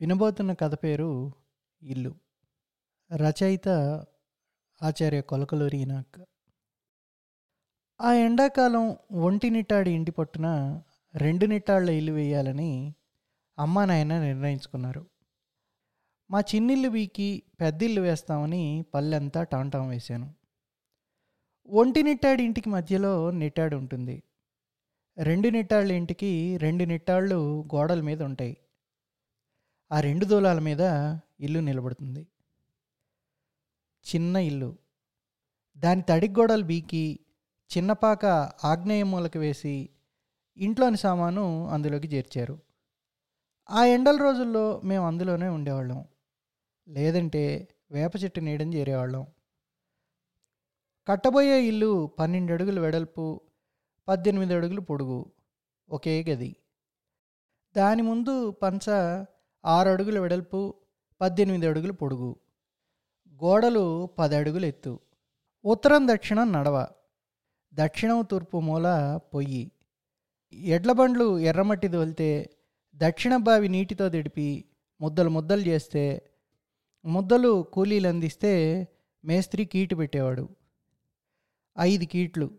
వినబోతున్న కథ పేరు ఇల్లు. రచయిత ఆచార్య కొలకలూరి నాక్ ఆ ఎండాకాలం ఒంటి నిట్టాడి ఇంటి పట్టున రెండు నిట్టాళ్ళ ఇల్లు వేయాలని అమ్మా నాయన నిర్ణయించుకున్నారు. మా చిన్నిల్లు వీకి పెద్దిల్లు వేస్తామని పల్లెంతా టాంటాం వేశాను. ఒంటి నిట్టాడి ఇంటికి మధ్యలో నిట్టాడు ఉంటుంది రెండు నిట్టాళ్ళ ఇంటికి రెండు నిట్టాళ్ళు గోడల మీద ఉంటాయి ఆ రెండు దూలాల మీద ఇల్లు నిలబడుతుంది. చిన్న ఇల్లు. దాని తడి గోడలు బీకి చిన్నపాక ఆగ్నేయ మూలకి వేసి ఇంట్లోని సామాను అందులోకి చేర్చారు. ఆ ఎండల రోజుల్లో మేము అందులోనే ఉండేవాళ్ళం. లేదంటే వేప చెట్టు నీడని చేరేవాళ్ళం. కట్టబోయే ఇల్లు పన్నెండు అడుగులు వెడల్పు పద్దెనిమిది అడుగులు పొడుగు ఒకే గది. దాని ముందు పంచ ఆరు అడుగుల వెడల్పు పద్దెనిమిది అడుగులు పొడుగు. గోడలు పది అడుగులు ఎత్తు. ఉత్తరం దక్షిణం నడవ. దక్షిణం తూర్పు మూల పొయ్యి. ఎడ్ల బండ్లు ఎర్రమట్టి తోలితే దక్షిణ బావి నీటితో దిడిపి ముద్దలు ముద్దలు చేస్తే ముద్దలు కూలీలు అందిస్తే మేస్త్రి కీటు పెట్టేవాడు. ఐదు కీట్లు.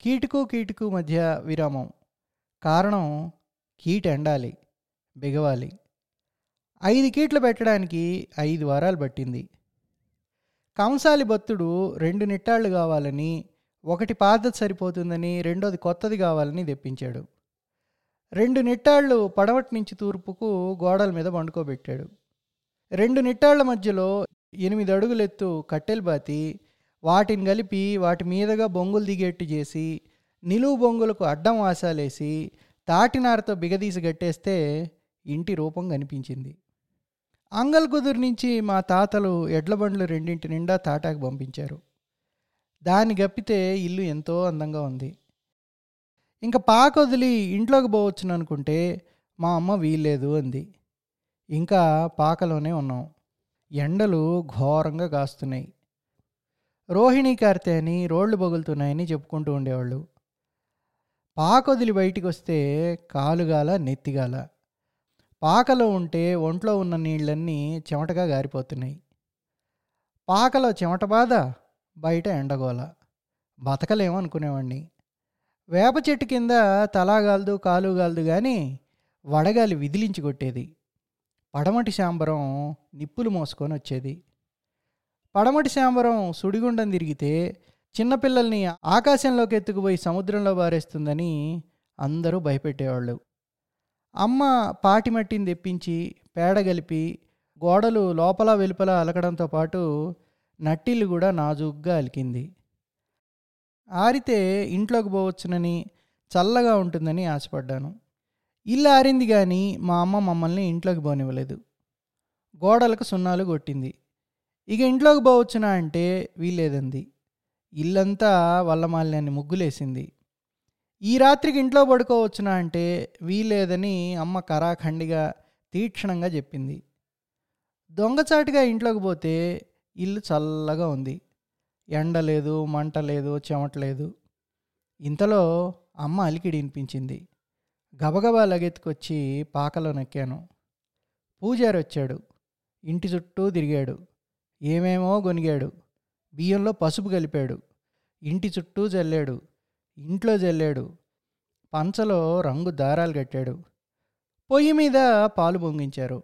కీటుకు కీటుకు మధ్య విరామం. కారణం కీటు ఎండాలి బిగవాలి. ఐదు కీట్లు పెట్టడానికి ఐదు వారాలు పట్టింది. కంసాలి భక్తుడు రెండు నిట్టాళ్ళు కావాలని ఒకటి పాతది సరిపోతుందని రెండోది కొత్తది కావాలని తెప్పించాడు. రెండు నిట్టాళ్ళు పడవటి నుంచి తూర్పుకు గోడల మీద వండుకోబెట్టాడు. రెండు నిట్టాళ్ళ మధ్యలో ఎనిమిది అడుగులెత్తు కట్టెలు బాతి వాటిని కలిపి వాటి మీదుగా బొంగులు దిగేట్టు చేసి నిలువు బొంగులకు అడ్డం వాసాలేసి తాటినారతో బిగదీసి గట్టేస్తే ఇంటి రూపం కనిపించింది. అంగల్గుదురు నుంచి మా తాతలు ఎడ్ల బండ్లు రెండింటి నిండా తాటాకు పంపించారు. దాన్ని గప్పితే ఇల్లు ఎంతో అందంగా ఉంది. ఇంకా పాక వదిలి ఇంట్లోకి పోవచ్చును అనుకుంటే మా అమ్మ వీల్లేదు అంది. ఇంకా పాకలోనే ఉన్నాం. ఎండలు ఘోరంగా కాస్తున్నాయి. రోహిణి కార్తె అని రోడ్లు బొగులుతున్నాయని చెప్పుకుంటూ ఉండేవాళ్ళు. పాకొదిలి బయటికి వస్తే కాలుగాల నెత్తిగాల. పాకలో ఉంటే ఒంట్లో ఉన్న నీళ్ళన్నీ చెమటగా గారిపోతున్నాయి. పాకలో చెమట బాధ బయట ఎండగోల. బతకలేము అనుకునేవాడిని వేప చెట్టు కింద తలాగాలదు కాలుగాలదు కానీ వడగాలి విదిలించి కొట్టేది. పడమటి శాంబరం నిప్పులు మోసుకొని వచ్చేది. పడమటి శాంబరం సుడిగుండం తిరిగితే చిన్నపిల్లల్ని ఆకాశంలోకి ఎత్తుకుపోయి సముద్రంలో బారేస్తుందని అందరూ భయపెట్టేవాళ్ళు. అమ్మ పాటి మట్టిని తెప్పించి పేడ కలిపి గోడలు లోపల వెలుపల అలకడంతో పాటు నట్టిల్లు కూడా నాజూగ్గా అలికింది. ఆరితే ఇంట్లోకి పోవచ్చునని చల్లగా ఉంటుందని ఆశపడ్డాను. ఇల్లు ఆరింది కానీ మా అమ్మ మమ్మల్ని ఇంట్లోకి పోనివ్వలేదు. గోడలకు సున్నాలు కొట్టింది. ఇక ఇంట్లోకి పోవచ్చునా అంటే వీల్లేదంది. ఇల్లంతా వల్లమాల్యాన్ని ముగ్గులేసింది. ఈ రాత్రికి ఇంట్లో పడుకోవచ్చునా అంటే వీలేదని అమ్మ కరాఖండిగా తీక్షణంగా చెప్పింది. దొంగచాటుగా ఇంట్లోకి పోతే ఇల్లు చల్లగా ఉంది. ఎండ లేదు మంట లేదు చెమట లేదు. ఇంతలో అమ్మ అలికిడి వినిపించింది. గబగబా లగెత్తుకొచ్చి పాకలో నెక్కాను. పూజారి వచ్చాడు. ఇంటి చుట్టూ తిరిగాడు. ఏమేమో గొనిగాడు. బియ్యంలో పసుపు కలిపాడు. ఇంటి చుట్టూ చల్లాడు ఇంట్లో చల్లాడు పంచలో రంగు దారాలు కట్టాడు. పొయ్యి మీద పాలు పొంగించారు.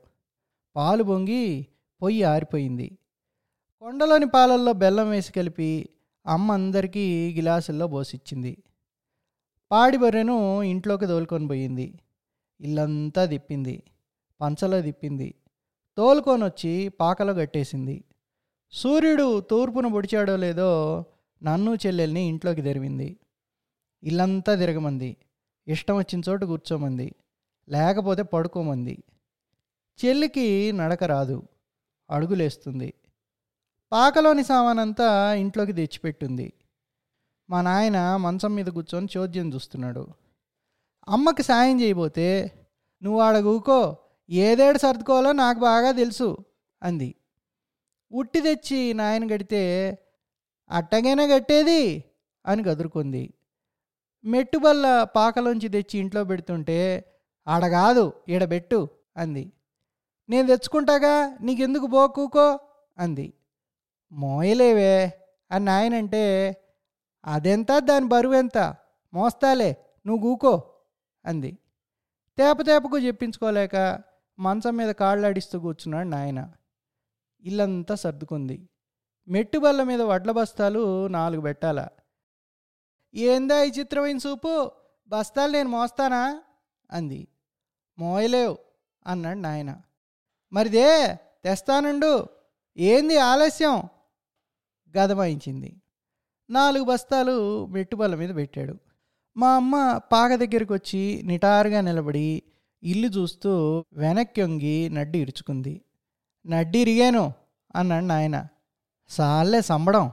పాలు పొంగి పొయ్యి ఆరిపోయింది. కొండలోని పాలల్లో బెల్లం వేసి కలిపి అమ్మ అందరికీ గిలాసుల్లో పోసిచ్చింది. పాడి బర్రెను ఇంట్లోకి తోలుకొని పోయింది. ఇల్లంతా తిప్పింది. పంచలో తిప్పింది. తోలుకొని వచ్చి పాకలో కట్టేసింది. సూర్యుడు తూర్పున పొడిచాడో లేదో నన్ను చెల్లెల్ని ఇంట్లోకి తెరివింది ఇల్లంతా తిరగమంది. ఇష్టం వచ్చిన చోటు కూర్చోమంది. లేకపోతే పడుకోమంది. చెల్లికి నడక రాదు. అడుగులేస్తుంది. పాకలోని సామానంతా ఇంట్లోకి తెచ్చిపెట్టింది. మా నాయన మంచం మీద కూర్చొని చోద్యం చూస్తున్నాడు. అమ్మకి సాయం చేయబోతే నువ్వు ఆడ ఏదేడు సర్దుకోవాలో నాకు బాగా తెలుసు అంది. ఉట్టి తెచ్చి నాయన గడితే అట్టగైనా కట్టేది అని గదురుకుంది. మెట్టుబల్ల పాకలోంచి తెచ్చి ఇంట్లో పెడుతుంటే ఆడ కాదు అంది. నేను తెచ్చుకుంటాగా? నీకెందుకు బో కూకో? అంది. మోయలేవే అని నాయనంటే అదెంత? దాని బరువు ఎంత? మోస్తాలే నువ్వు గూకో అంది. తేప తేపకు చెప్పించుకోలేక మంచం మీద కాళ్ళాడిస్తూ కూర్చున్నాడు నాయన. ఇల్లంతా సర్దుకుంది. మెట్టుబల్ల మీద వడ్ల బస్తాలు నాలుగు పెట్టాల. ఏందా ఈ చిత్రమైన సూపు బస్తాలు నేను మోస్తానా? అంది. మోయలేవు అన్నాడు నాయన. మరిదే తెస్తానుండు. ఏంది ఆలస్యం? గదమాయించింది నాలుగు బస్తాలు మెట్టుబల్ల మీద పెట్టాడు. మా అమ్మ పాక దగ్గరికి వచ్చి నిటారుగా నిలబడి ఇల్లు చూస్తూ వెనక్కి వంగి నడ్డి ఇరుచుకుంది. నడ్డి ఇరిగాను అన్నాడు నాయన. సాల్లే సంబడం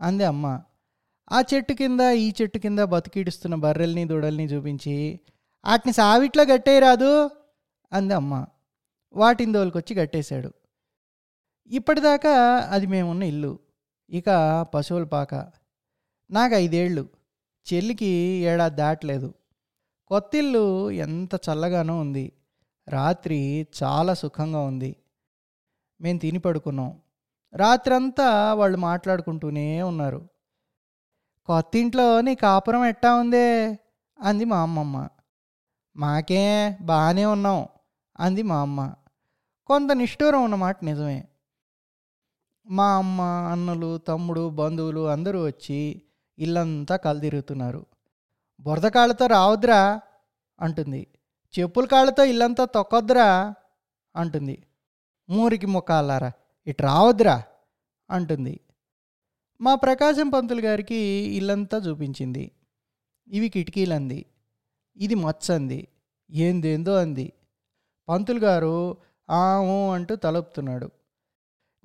అంది అమ్మ. ఆ చెట్టు కింద ఈ చెట్టు కింద బతికిడుస్తున్న బర్రెల్ని దూడల్ని చూపించి వాటిని సావిట్లో గట్టేయరాదు అంది అమ్మ. వాటిని దోలుకొచ్చి గట్టేశాడు. ఇప్పటిదాకా అది మేమున్న ఇల్లు. ఇక పశువుల పాక. నాకు ఐదేళ్ళు. చెల్లికి ఏడాది దాటలేదు. కొత్తిల్లు ఎంత చల్లగానో ఉంది. రాత్రి చాలా సుఖంగా ఉంది. మేము తిని పడుకున్నాం. రాత్రంతా వాళ్ళు మాట్లాడుకుంటూనే ఉన్నారు. కొత్తింట్లో నీ కాపురం ఎట్టా ఉందే? అంది మా అమ్మమ్మ. మాకే బాగానే ఉన్నాం అంది మా అమ్మ. కొంత నిష్ఠూరం ఉన్నమాట నిజమే. మా అమ్మ అన్నలు తమ్ముడు బంధువులు అందరూ వచ్చి ఇల్లంతా కలదిరుగుతున్నారు బురద కాళ్ళతో రావద్దురా అంటుంది. చెప్పుల కాళ్ళతో ఇల్లంతా తొక్కొద్దురా అంటుంది. మూరికి ముఖాలారా ఇటు రావద్దురా అంటుంది. మా ప్రకాశం పంతులు గారికి ఇల్లంతా చూపించింది. ఇవి కిటికీలంది. ఇది మచ్చంది. ఏందేందో అంది. పంతులు గారు ఆము అంటూ తలుపుతున్నాడు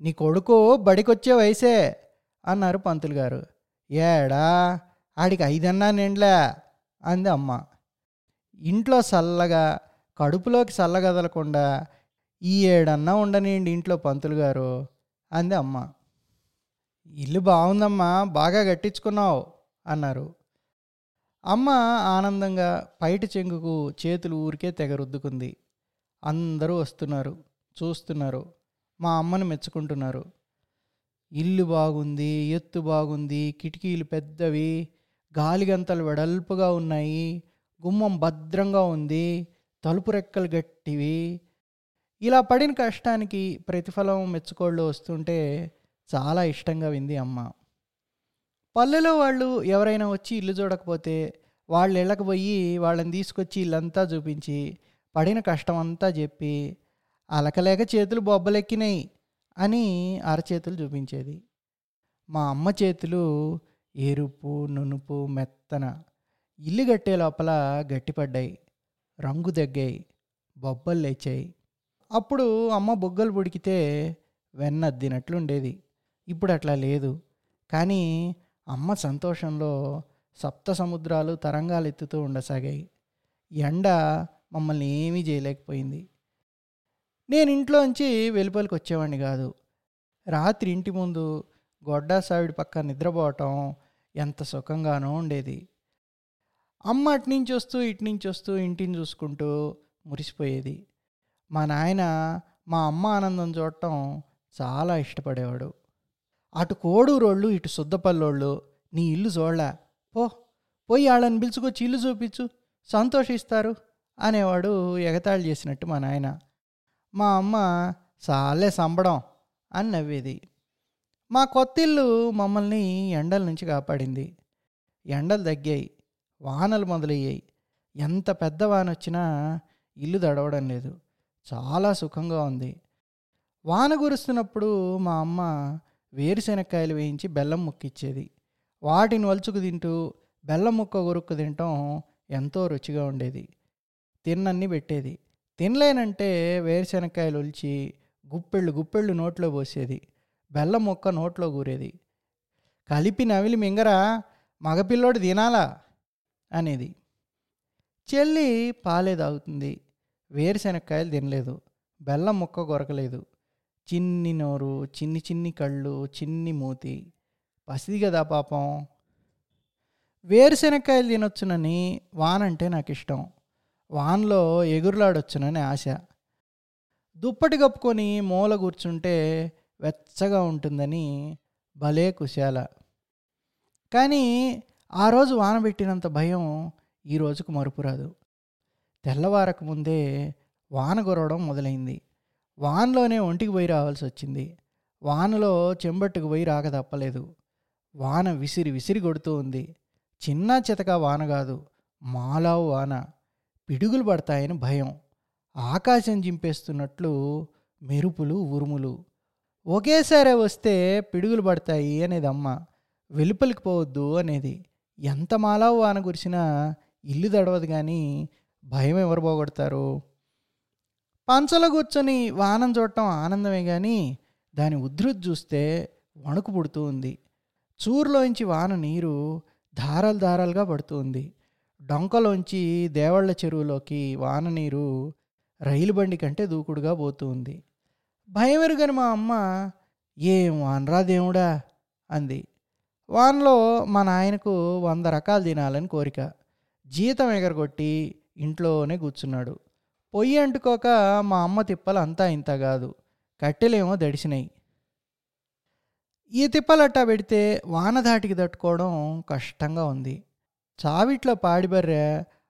నీ కొడుకు బడికొచ్చే వయసే అన్నారు పంతులు గారు. ఏడా ఆడికి ఐదన్నా నిండ్లే అంది అమ్మ. ఇంట్లో చల్లగా కడుపులోకి చల్లగదలకుండా ఈ ఏడన్నా ఉండనియండి ఇంట్లో పంతులు గారు అంది అమ్మ. ఇల్లు బాగుందమ్మా బాగా కట్టించుకున్నావు అన్నారు. అమ్మ ఆనందంగా పైట చెంగుకు చేతులు ఊరికే తెగ రుద్దుకుంది. అందరూ వస్తున్నారు చూస్తున్నారు మా అమ్మను మెచ్చుకుంటున్నారు. ఇల్లు బాగుంది ఎత్తు బాగుంది కిటికీలు పెద్దవి గాలిగంతలు వెడల్పుగా ఉన్నాయి గుమ్మం భద్రంగా ఉంది తలుపు రెక్కలు గట్టివి. ఇలా పడిన కష్టానికి ప్రతిఫలం మెచ్చుకోళ్ళు వస్తుంటే చాలా ఇష్టంగా వింది అమ్మ. పల్లెలో వాళ్ళు ఎవరైనా వచ్చి ఇల్లు చూడకపోతే వాళ్ళ ఇళ్ళకి పోయి వాళ్ళని తీసుకొచ్చి ఇల్లంతా చూపించి పడిన కష్టం అంతా చెప్పి అలకలేక చేతులు బొబ్బలెక్కినాయి అని అరచేతులు చూపించేది. మా అమ్మ చేతులు ఎరుపు నునుపు మెత్తన ఇల్లు కట్టే లోపల గట్టిపడ్డాయి రంగు దగ్గాయి బొబ్బలు లేచాయి. అప్పుడు అమ్మ బొగ్గలు పుడికితే వెన్నద్దినట్లుండేది. ఇప్పుడు అట్లా లేదు. కానీ అమ్మ సంతోషంలో సప్త సముద్రాలు తరంగాలు ఎత్తుతూ ఉండసాగాయి. ఎండ మమ్మల్ని ఏమీ చేయలేకపోయింది. నేను ఇంట్లోంచి వెలుపలికి వచ్చేవాడిని కాదు. రాత్రి ఇంటి ముందు గొడ్డా సావిడి పక్క నిద్రపోవటం ఎంత సుఖంగానో ఉండేది. అమ్మ అటు నుంచి వస్తూ ఇట్నుంచి వస్తూ ఇంటిని చూసుకుంటూ మురిసిపోయేది. మా నాయన మా అమ్మ ఆనందం చూడటం చాలా ఇష్టపడేవాడు. అటు కోడూరోళ్ళు ఇటు శుద్ధపల్లోళ్ళు నీ ఇల్లు చూడలే పో పోయి వాళ్ళని పిలుచుకొచ్చి ఇల్లు చూపించు. సంతోషిస్తారు అనేవాడు ఎగతాళి చేసినట్టు మా నాయన. మా అమ్మ సాలే సంబడం అని నవ్వేది. మా కొత్తిల్లు మమ్మల్ని ఎండల నుంచి కాపాడింది. ఎండలు తగ్గాయి వానలు మొదలయ్యాయి. ఎంత పెద్ద వాన వచ్చినా ఇల్లు తడవడం లేదు. చాలా సుఖంగా ఉంది. వాన కురుస్తున్నప్పుడు మా అమ్మ వేరుశెనక్కాయలు వేయించి బెల్లం ముక్క ఇచ్చేది వాటిని వలుచుకు తింటూ బెల్లం ముక్క కొరుక్కు తినటం ఎంతో రుచిగా ఉండేది. తిన్నన్ని పెట్టేది. తినలేనంటే వేరుశెనక్కాయలు ఒలిచి గుప్పెళ్ళు గుప్పెళ్ళు నోట్లో పోసేది. బెల్లం ముక్క నోట్లో కూరేది. కలిపి నవిలి మింగరా మగపిల్లోడు తినాలా? అనేది. చెల్లి పాలే తాగుతుంది. వేరుశెనక్కాయలు తినలేదు. బెల్లం ముక్క కొరకలేదు. చిన్ని నోరు చిన్ని చిన్ని కళ్ళు చిన్ని మూతి. పసిది కదా పాపం. వేరుశెనక్కాయలు తినొచ్చునని వాన్ అంటే నాకు ఇష్టం వాన్లో ఎగురులాడొచ్చునని ఆశ. దుప్పటి కప్పుకొని మూల కూర్చుంటే వెచ్చగా ఉంటుందని భలే కుశాల. కానీ ఆ రోజు వాన పెట్టినంత భయం ఈ రోజుకు మరుపురాదు తెల్లవారక ముందే వాన గొరవడం మొదలైంది. వానలోనే ఒంటికి పోయి రావాల్సి వచ్చింది వానలో చెంబట్టుకు పోయి రాక తప్పలేదు. వాన విసిరి విసిరి కొడుతూ ఉంది. చిన్న చితక వాన కాదు మాలావు వాన. పిడుగులు పడతాయని భయం. ఆకాశం చింపేస్తున్నట్లు మెరుపులు ఉరుములు. ఒకేసారి వస్తే పిడుగులు పడతాయి అనేది అమ్మ వెలుపలికి పోవద్దు అనేది. ఎంత మాలావు వాన కురిసినా ఇల్లు తడవదు కానీ భయం ఎవరు పోగొడతారు? పంచలో కూర్చొని వానం చూడటం ఆనందమే కానీ దాని ఉధృతి చూస్తే వణుకు పుడుతూ ఉంది. చూరులోంచి వాన నీరు ధారాలు ధారాలుగా పడుతుంది డొంకలోంచి దేవళ్ళ చెరువులోకి వాన నీరు రైలు బండి కంటే దూకుడుగా పోతుంది భయమెరుగని మా అమ్మ ఏం వానరా దేవుడా? అంది. వానలో మా నాయనకు వంద రకాలు తినాలని కోరిక. జీతం ఎగరగొట్టి ఇంట్లోనే కూర్చున్నాడు. పొయ్యి అంటుకోక మా అమ్మ తిప్పలు అంతా ఇంత కాదు. కట్టెలేమో దడిసినాయి ఈ తిప్పలట్టా పెడితే వాన ధాటికి తట్టుకోవడం కష్టంగా ఉంది. చావిట్లో పాడిబర్రె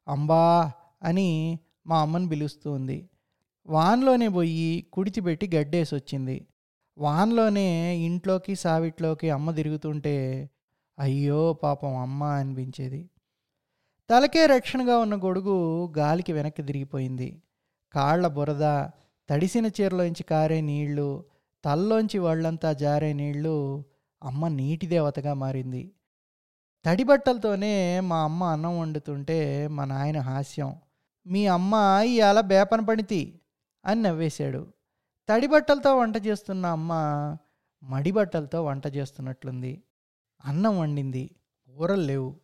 అంబా అని మా అమ్మని పిలుస్తూ ఉంది. వాన్లోనే పోయి కుడిచిపెట్టి గడ్డేసి వచ్చింది వాన్లోనే ఇంట్లోకి సావిట్లోకి అమ్మ తిరుగుతుంటే అయ్యో పాపం అమ్మ అనిపించేది. తలకే రక్షణగా ఉన్న గొడుగు గాలికి వెనక్కి తిరిగిపోయింది. కాళ్ళ బురద తడిసిన చీరలోంచి కారే నీళ్ళు తల్లోంచి వాళ్ళంతా జారే నీళ్ళు అమ్మ నీటి దేవతగా మారింది. తడి బట్టలతోనే మా అమ్మ అన్నం వండుతుంటే మా నాయన హాస్యం మీ అమ్మ ఇవాళ బేపన పడితి అని నవ్వేశాడు. తడి బట్టలతో వంట చేస్తున్న అమ్మ మడి బట్టలతో వంట చేస్తున్నట్లుంది. అన్నం వండింది. ఊరలు లేవు.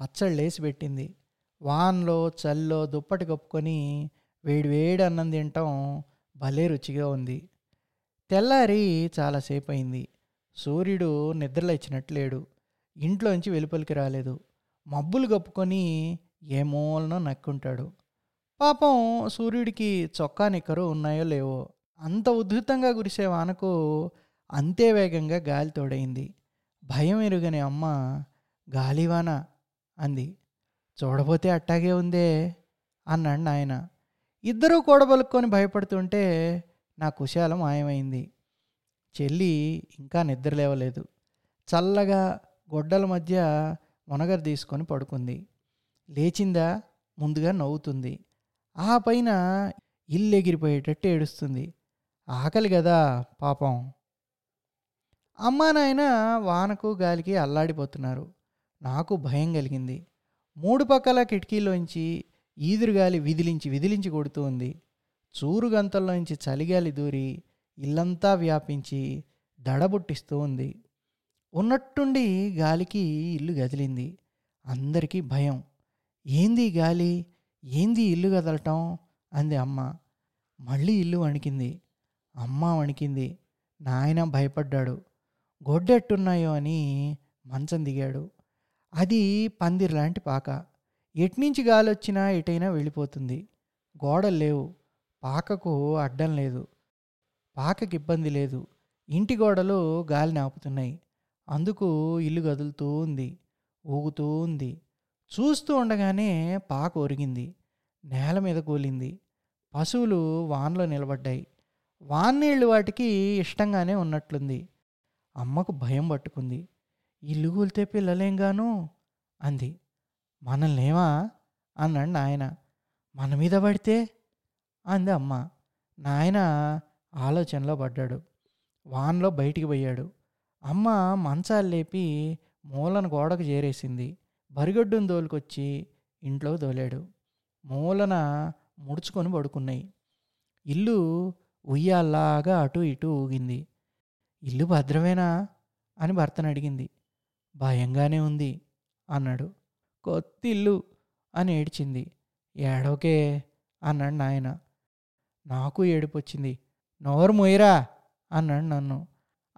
పచ్చళ్ళు వేసి పెట్టింది. వాన్లో చల్లో దుప్పటి కప్పుకొని వేడి వేడి అన్నం తింటాం. భలే రుచిగా ఉంది. తెల్లారి చాలాసేపు అయింది సూర్యుడు నిద్రలేచినట్టు లేడు. ఇంట్లోంచి వెలుపలికి రాలేదు. మబ్బులు కప్పుకొని ఏ మూలనో నక్కుంటాడు. పాపం సూర్యుడికి చొక్కా నిక్కరు ఉన్నాయో లేవో. అంత ఉద్ధృతంగా కురిసే వానకు అంతే వేగంగా గాలి తోడైంది భయం ఎరుగని అమ్మ గాలివాన అంది. చూడబోతే అట్టాగే ఉందే అన్నాడు నాయన. ఇద్దరూ కూడబలుక్కొని భయపడుతుంటే నా కుశాలం మాయమైంది. చెల్లి ఇంకా నిద్ర లేవలేదు. చల్లగా గొడ్డల మధ్య మునగరు తీసుకొని పడుకుంది. లేచిందా? ముందుగా నవ్వుతుంది. ఆ పైన ఇల్లు ఎగిరిపోయేటట్టు ఏడుస్తుంది. ఆకలి కదా పాపం. అమ్మా నాయన వానకు గాలికి అల్లాడిపోతున్నారు. నాకు భయం కలిగింది. మూడు పక్కల కిటికీలోంచి ఈదురుగాలి విదిలించి విదిలించి కొడుతూ ఉంది. చూరు చలిగాలి దూరి ఇల్లంతా వ్యాపించి దడబుట్టిస్తూ ఉంది. ఉన్నట్టుండి గాలికి ఇల్లు కదిలింది అందరికీ భయం. ఏంది గాలి? ఏంది ఇల్లు కదలటం అంది అమ్మ. మళ్ళీ ఇల్లు వణికింది. అమ్మ వణికింది. నాయన భయపడ్డాడు. గొడ్డెట్టున్నాయో అని మంచం దిగాడు. అది పందిర్ లాంటి పాక. ఎట్నుంచి గాలి వచ్చినా ఎటైనా వెళ్ళిపోతుంది. గోడలు లేవు. పాకకు అడ్డం లేదు. పాకకి ఇబ్బంది లేదు. ఇంటి గోడలు గాలిని ఆపుతున్నాయి అందుకు ఇల్లు కదులుతూ ఉంది. ఊగుతూ ఉంది. చూస్తూ ఉండగానే పాక ఒరిగింది. నేల మీద కూలింది. పశువులు వాన్లో నిలబడ్డాయి. వాన్నీళ్ళు వాటికి ఇష్టంగానే ఉన్నట్లుంది. అమ్మకు భయం పట్టుకుంది. ఇల్లు కూలితే పిల్లలేం గాను? అంది. మనల్నేమా? అన్నాడు నాయన. మన మీద పడితే? అంది అమ్మ. నాయన ఆలోచనలో పడ్డాడు. వాన్లో బయటికి పోయాడు. అమ్మ మంచాలు లేపి మూలన గోడకు చేరేసింది. బరిగొడ్డును దోలుకొచ్చి ఇంట్లో దోలాడు మూలన ముడుచుకొని పడుకున్నాయి. ఇల్లు ఉయ్యాల్లాగా అటు ఇటు ఊగింది. ఇల్లు భద్రమేనా? అని భర్తను అడిగింది. భయంగానే ఉంది అన్నాడు. కొత్తిల్లు అని ఏడ్చింది. ఏడోకే అన్నాడు నాయన. నాకు ఏడుపొచ్చింది. నోరు మొయ్యరా అన్నాడు నన్ను.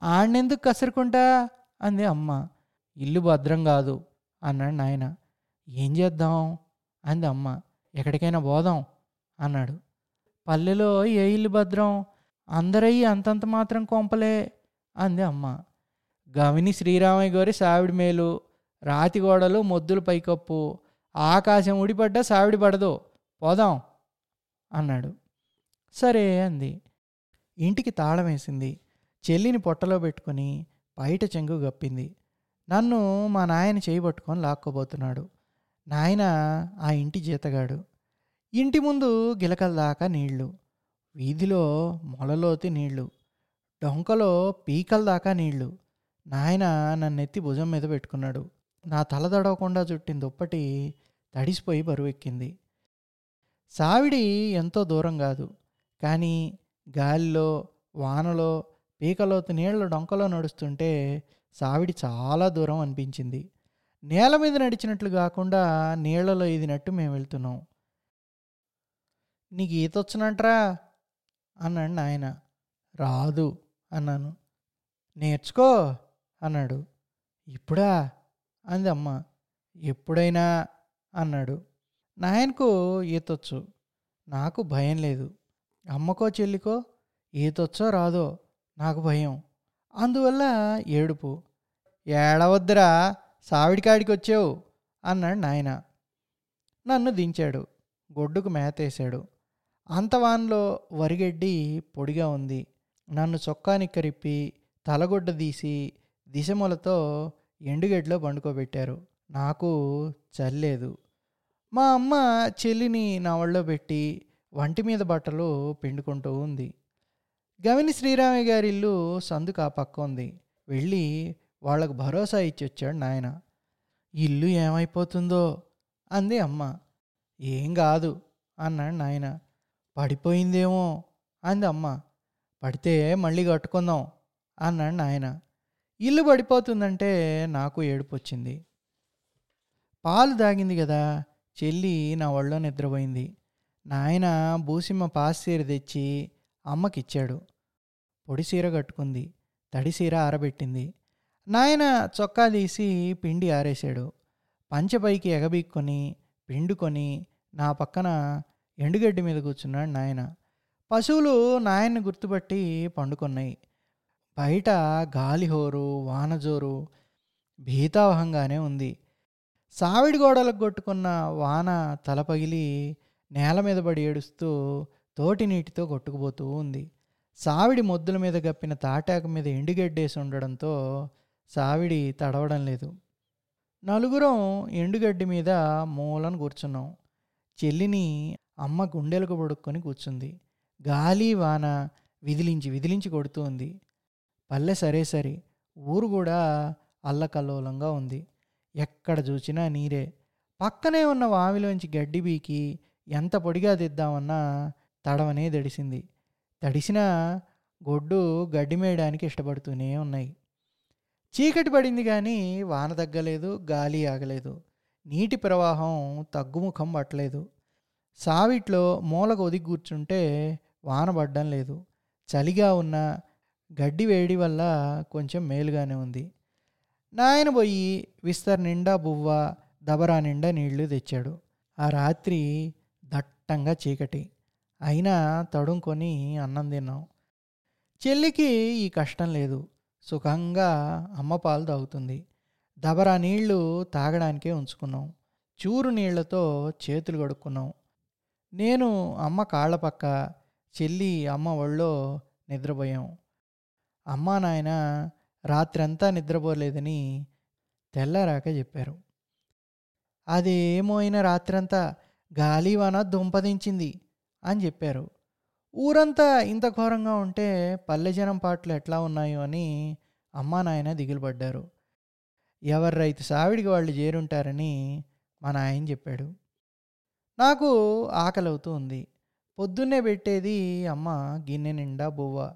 ఆడినెందుకు కసురుకుంటా? అంది అమ్మ. ఇల్లు భద్రం కాదు అన్నాడు నాయన. ఏం చేద్దాం? అంది అమ్మ. ఎక్కడికైనా పోదాం అన్నాడు. పల్లెలో ఏ ఇల్లు భద్రం? అందరయ్యి అంతంత మాత్రం కొంపలే అంది అమ్మ. గవిని శ్రీరామయ్య గారి సావిడి మేలు రాతి గోడలు మొద్దులు పైకప్పు. ఆకాశం ఉడిపడ్డా సావిడి పడదు. పోదాం అన్నాడు. సరే అంది. ఇంటికి తాళం వేసింది. చెల్లిని పొట్టలో పెట్టుకొని బయట చెంగు గప్పింది. నన్ను మా నాయన చేయబట్టుకొని లాక్కోబోతున్నాడు. నాయన ఆ ఇంటి జీతగాడు. ఇంటి ముందు గిలకల దాకా నీళ్ళు. వీధిలో మొలలోతి నీళ్ళు. డొంకలో పీకల దాకా నీళ్ళు. నాయన నన్నెత్తి భుజం మీద పెట్టుకున్నాడు. నా తలదడవకుండా చుట్టిన దుప్పటి తడిసిపోయి బరువెక్కింది. సావిడి ఎంతో దూరం కాదు. కానీ గాలిలో వానలో పీకలోతు నీళ్ళ డొంకలో నడుస్తుంటే సావిడి చాలా దూరం అనిపించింది. నేల మీద నడిచినట్లు కాకుండా నీళ్ళలో ఇదినట్టు మేము వెళ్తున్నాం. నీకు ఈత వచ్చనంట్రా? అన్నాడు నాయన. రాదు అన్నాను. నేర్చుకో అన్నాడు. ఇప్పుడా? అంది అమ్మ. ఎప్పుడైనా అన్నాడు. నాయనకు ఈతొచ్చు. నాకు భయం లేదు. అమ్మకో చెల్లికో ఈతొచ్చో రాదో నాకు భయం. అందువల్ల ఏడుపు. ఏడవద్దురా సావిడికాడికి వచ్చావు అన్నాడు నాయన. నన్ను దించాడు. గొడ్డుకు మేతేశాడు. అంతవాన్లో వరిగడ్డి పొడిగా ఉంది. నన్ను చొక్కా నిక్కరిప్పి తలగొడ్డ తీసి దిశములతో ఎండుగడ్డలో పండుకోబెట్టారు. నాకు చల్లేదు. మా అమ్మ చెల్లిని నా ఒళ్ళో పెట్టి వంటి మీద బట్టలు పిండుకుంటూ ఉంది. గవిని శ్రీరామయ్య గారి ఇల్లు సందుకు ఆ పక్క ఉంది వెళ్ళి వాళ్ళకు భరోసా ఇచ్చి వచ్చాడు నాయన. ఇల్లు ఏమైపోతుందో? అంది అమ్మ. ఏం కాదు అన్నాడు నాయన. పడిపోయిందేమో? అంది అమ్మ. పడితే మళ్ళీ కట్టుకుందాం అన్నాడు నాయన. ఇల్లు పడిపోతుందంటే నాకు ఏడుపు వచ్చింది పాలు దాగింది కదా చెల్లి నా ఒళ్ళో నిద్రపోయింది. నాయన బూసిమ్మ పాసీర తెచ్చి అమ్మకిచ్చాడు. పొడి సీర కట్టుకుంది తడి సీర ఆరబెట్టింది. నాయన చొక్కా తీసి పిండి ఆరేశాడు. పంచపైకి ఎగబీక్కొని పిండుకొని నా పక్కన ఎండుగడ్డి మీద కూర్చున్నాడు నాయన. పశువులు నాయన్ని గుర్తుపట్టి పండుకున్నాయి. బయట గాలిహోరు వానజోరు భీతావహంగానే ఉంది. సావిడి గోడలకు కొట్టుకున్న వాన తల పగిలి నేల మీద పడి ఏడుస్తూ తోటి నీటితో కొట్టుకుపోతూ ఉంది. సావిడి మొద్దుల మీద గప్పిన తాటాకు మీద ఎండుగడ్డేసి ఉండడంతో సావిడి తడవడం లేదు. నలుగురం ఎండుగడ్డి మీద మూలను కూర్చున్నాం. చెల్లిని అమ్మ గుండెలకు పడుక్కొని కూర్చుంది. గాలి వాన విదిలించి విదిలించి కొడుతూ ఉంది. పల్లె సరే సరి ఊరు కూడా అల్లకల్లోలంగా ఉంది. ఎక్కడ చూసినా నీరే. పక్కనే ఉన్న వామిలోంచి గడ్డి బీకి ఎంత పొడిగా తెద్దామన్నా తడవనే తడిసింది తడిసిన గొడ్డు గడ్డి మేయడానికి ఇష్టపడుతూనే ఉన్నాయి. చీకటి పడింది కానీ వాన తగ్గలేదు గాలి ఆగలేదు. నీటి ప్రవాహం తగ్గుముఖం పట్టలేదు. సావిట్లో మూలకు ఒదిగి కూర్చుంటే వాన పడ్డం లేదు. చలిగా ఉన్న గడ్డి వేడి వల్ల కొంచెం మేలుగానే ఉంది. నాయన పోయి విస్తర్ నిండా బువ్వ దబరా నిండా నీళ్ళు తెచ్చాడు. ఆ రాత్రి దట్టంగా చీకటి. అయినా తడుంకొని అన్నం తిన్నాం. చెల్లికి ఈ కష్టం లేదు. సుఖంగా అమ్మ పాలు తాగుతుంది. దబరా నీళ్ళు తాగడానికే ఉంచుకున్నాం. చూరు నీళ్ళతో చేతులు కడుక్కున్నాం. నేను అమ్మ కాళ్ళ పక్క చెల్లి అమ్మ ఒళ్ళో నిద్రపోయాం. అమ్మా నాయన రాత్రంతా నిద్రపోలేదని తెల్లారాక చెప్పారు. అదేమో అయిన రాత్రంతా గాలివాన దుంపదించింది అని చెప్పారు. ఊరంతా ఇంత ఘోరంగా ఉంటే పల్లె జనం పాటలు ఎట్లా ఉన్నాయో అని అమ్మా నాయన దిగులుపడ్డారు. ఎవరి రైతు సావిడికి వాళ్ళు చేరుంటారని మా నాయన చెప్పాడు. నాకు ఆకలి అవుతూ ఉంది. పొద్దున్నే పెట్టేది అమ్మ గిన్నె నిండా బువ్వ.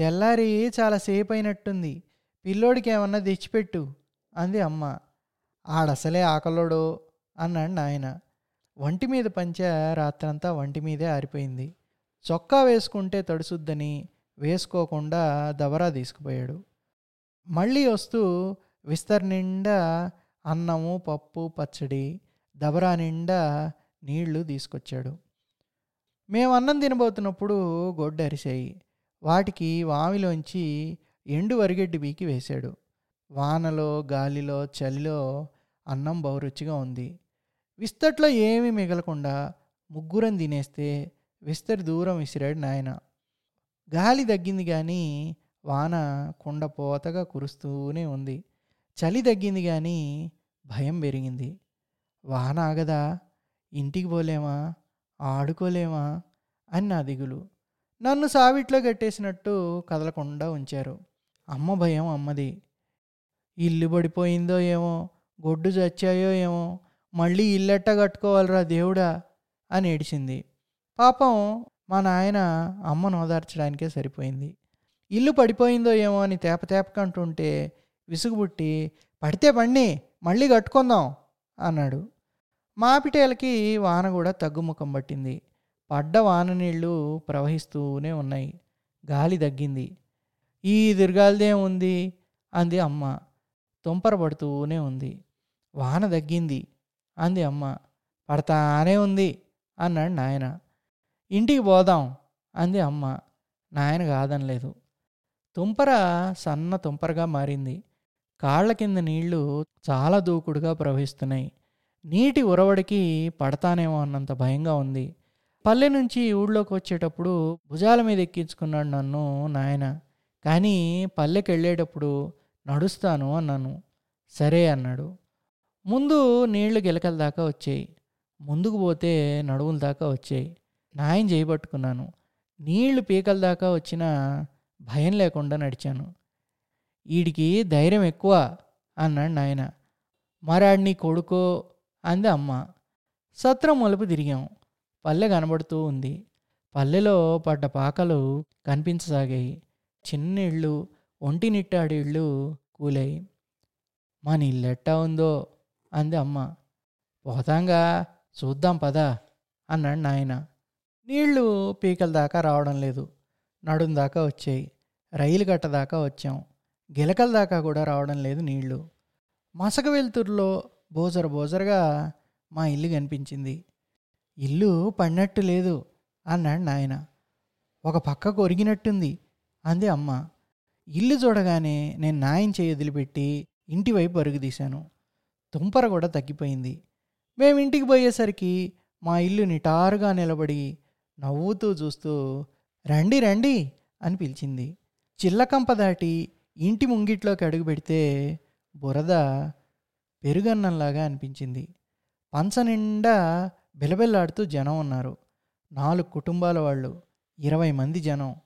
తెల్లారి చాలాసేపు అయినట్టుంది పిల్లోడికి ఏమన్నా తెచ్చిపెట్టు అంది అమ్మ. ఆడసలే ఆకలోడు అన్నాడు నాయన. వంటి మీద పంచ రాత్రంతా వంటి మీదే ఆరిపోయింది. చొక్కా వేసుకుంటే తడుసుద్దని వేసుకోకుండా దబరా తీసుకుపోయాడు. మళ్ళీ వస్తూ విస్తర్ నిండా అన్నము పప్పు పచ్చడి దబరా నిండా నీళ్ళు తీసుకొచ్చాడు. మేము అన్నం తినబోతున్నప్పుడు గొడ్డు అరిశాయి వాటికి వామిలోంచి ఎండు వరిగడ్డి బీకి వేశాడు. వానలో గాలిలో చలిలో అన్నం బహురుచిగా ఉంది. విస్తట్లో ఏమీ మిగలకుండా ముగ్గురం తినేస్తే విస్తరి దూరం విసిరాడు నాయన. గాలి తగ్గింది కానీ వాన కుండపోతగా కురుస్తూనే ఉంది. చలి తగ్గింది కానీ భయం పెరిగింది. వాన ఆగదా? ఇంటికి పోలేమా? ఆడుకోలేమా? అని నా దిగులు నన్ను సావిట్లో కట్టేసినట్టు కదలకుండా ఉంచారు. అమ్మ భయం అమ్మది. ఇల్లు పడిపోయిందో ఏమో గొడ్డు చచ్చాయో ఏమో మళ్ళీ ఇల్లెట్ట కట్టుకోవాలిరా దేవుడా అని ఏడిచింది. పాపం మా నాయన అమ్మను ఓదార్చడానికే సరిపోయింది. ఇల్లు పడిపోయిందో ఏమో అని తేప తేపకంటుంటే విసుగుబుట్టి పడితే పండి మళ్ళీ కట్టుకుందాం అన్నాడు. మాపిటేలకి వాన కూడా తగ్గుముఖం పట్టింది. పడ్డ వాన నీళ్ళు ప్రవహిస్తూనే ఉన్నాయి. గాలి తగ్గింది. ఈ దిర్గాలదే ఉంది అంది అమ్మ. తుంపర పడుతూనే ఉంది. వాన తగ్గింది అంది అమ్మ. పడతానే ఉంది అన్నాడు నాయన. ఇంటికి పోదాం అంది అమ్మ. నాయన కాదనలేదు. తుంపర సన్న తుంపరగా మారింది. కాళ్ళ కింద నీళ్ళు చాలా దూకుడుగా ప్రవహిస్తున్నాయి. నీటి ఉరవడికి పడతానేమో అన్నంత భయంగా ఉంది. పల్లె నుంచి ఊళ్ళోకి వచ్చేటప్పుడు భుజాల మీద ఎక్కించుకున్నాడు నన్ను నాయన. కానీ పల్లెకి వెళ్ళేటప్పుడు నడుస్తాను అన్నాను. సరే అన్నాడు. ముందు నీళ్ళు గిలకల దాకా వచ్చాయి. ముందుకు పోతే నడువుల దాకా వచ్చాయి. నాయన చేయబట్టుకున్నాను నీళ్ళు పీకల దాకా వచ్చినా భయం లేకుండా నడిచాను. వీడికి ధైర్యం ఎక్కువ అన్నాడు నాయన. మరాడిని కొడుకో అంది అమ్మ. సత్రం మలుపు తిరిగాం. పల్లె కనబడుతూ ఉంది. పల్లెలో పడ్డ పాకలు కనిపించసాగాయి. చిన్న ఇళ్ళు ఒంటి నిట్టాడి ఇళ్ళు కూలాయి. మన ఇల్లు ఎట్టా ఉందో? అంది అమ్మ. పోతాంగా చూద్దాం పదా అన్నాడు నాయన. నీళ్ళు పీకల దాకా రావడం లేదు. నడుం దాకా వచ్చాయి. రైలు గట్ట దాకా వచ్చాం. గిలకల దాకా కూడా రావడం లేదు నీళ్ళు మసక వెలుతురులో బోజర బోజరగా మా ఇల్లు కనిపించింది. ఇల్లు పడినట్టు లేదు అన్నాడు నాయన. ఒక పక్కకు ఒరిగినట్టుంది అంది అమ్మ. ఇల్లు చూడగానే నేను నాయం చేయి వదిలిపెట్టి ఇంటి వైపు తుంపర కూడా తగ్గిపోయింది. మేము ఇంటికి పోయేసరికి మా ఇల్లు నిటారుగా నిలబడి నవ్వుతూ చూస్తూ రండి రండి అని పిలిచింది. చిల్లకంప దాటి ఇంటి ముంగిట్లోకి అడుగు పెడితే బురద పెరుగన్నంలాగా అనిపించింది. పంచ నిండా బిలబిల్లాడుతూ జనం ఉన్నారు. నాలుగు కుటుంబాల వాళ్ళు ఇరవై మంది జనం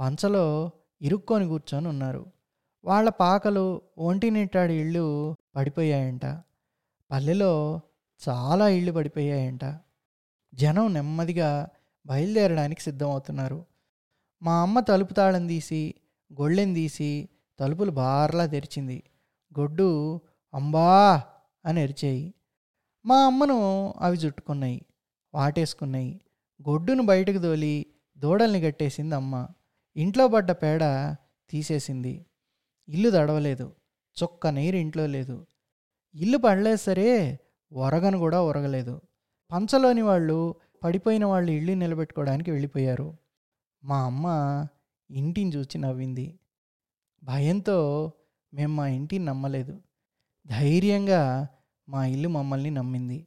పంచలో ఇరుక్కొని కూర్చొని ఉన్నారు. వాళ్ళ పాకలు ఒంటినిట్టాడి ఇళ్ళు పడిపోయాయంట. పల్లెలో చాలా ఇళ్ళు పడిపోయాయంట. జనం నెమ్మదిగా బయలుదేరడానికి సిద్ధమవుతున్నారు. మా అమ్మ తలుపు తాళం తీసి గొళ్ళెం తీసి తలుపులు బార్లా తెరిచింది. గొడ్డు అంబా అని అరిచాయి. మా అమ్మను అవి చుట్టుకున్నాయి వాటేసుకున్నాయి. గొడ్డును బయటకు దోలి దూడల్ని కట్టేసింది అమ్మ. ఇంట్లో పడ్డ పేడ తీసేసింది. ఇల్లు దడవలేదు చొక్క నీరు ఇంట్లో లేదు. ఇల్లు పడలేదు సరే ఒరగను కూడా ఒరగలేదు. పంచలోని వాళ్ళు పడిపోయిన వాళ్ళు ఇల్లు నిలబెట్టుకోవడానికి వెళ్ళిపోయారు. మా అమ్మ ఇంటిని చూసి నవ్వింది. భయంతో మేము మా ఇంటిని నమ్మలేదు. ధైర్యంగా మా ఇల్లు మమ్మల్ని నమ్మింది.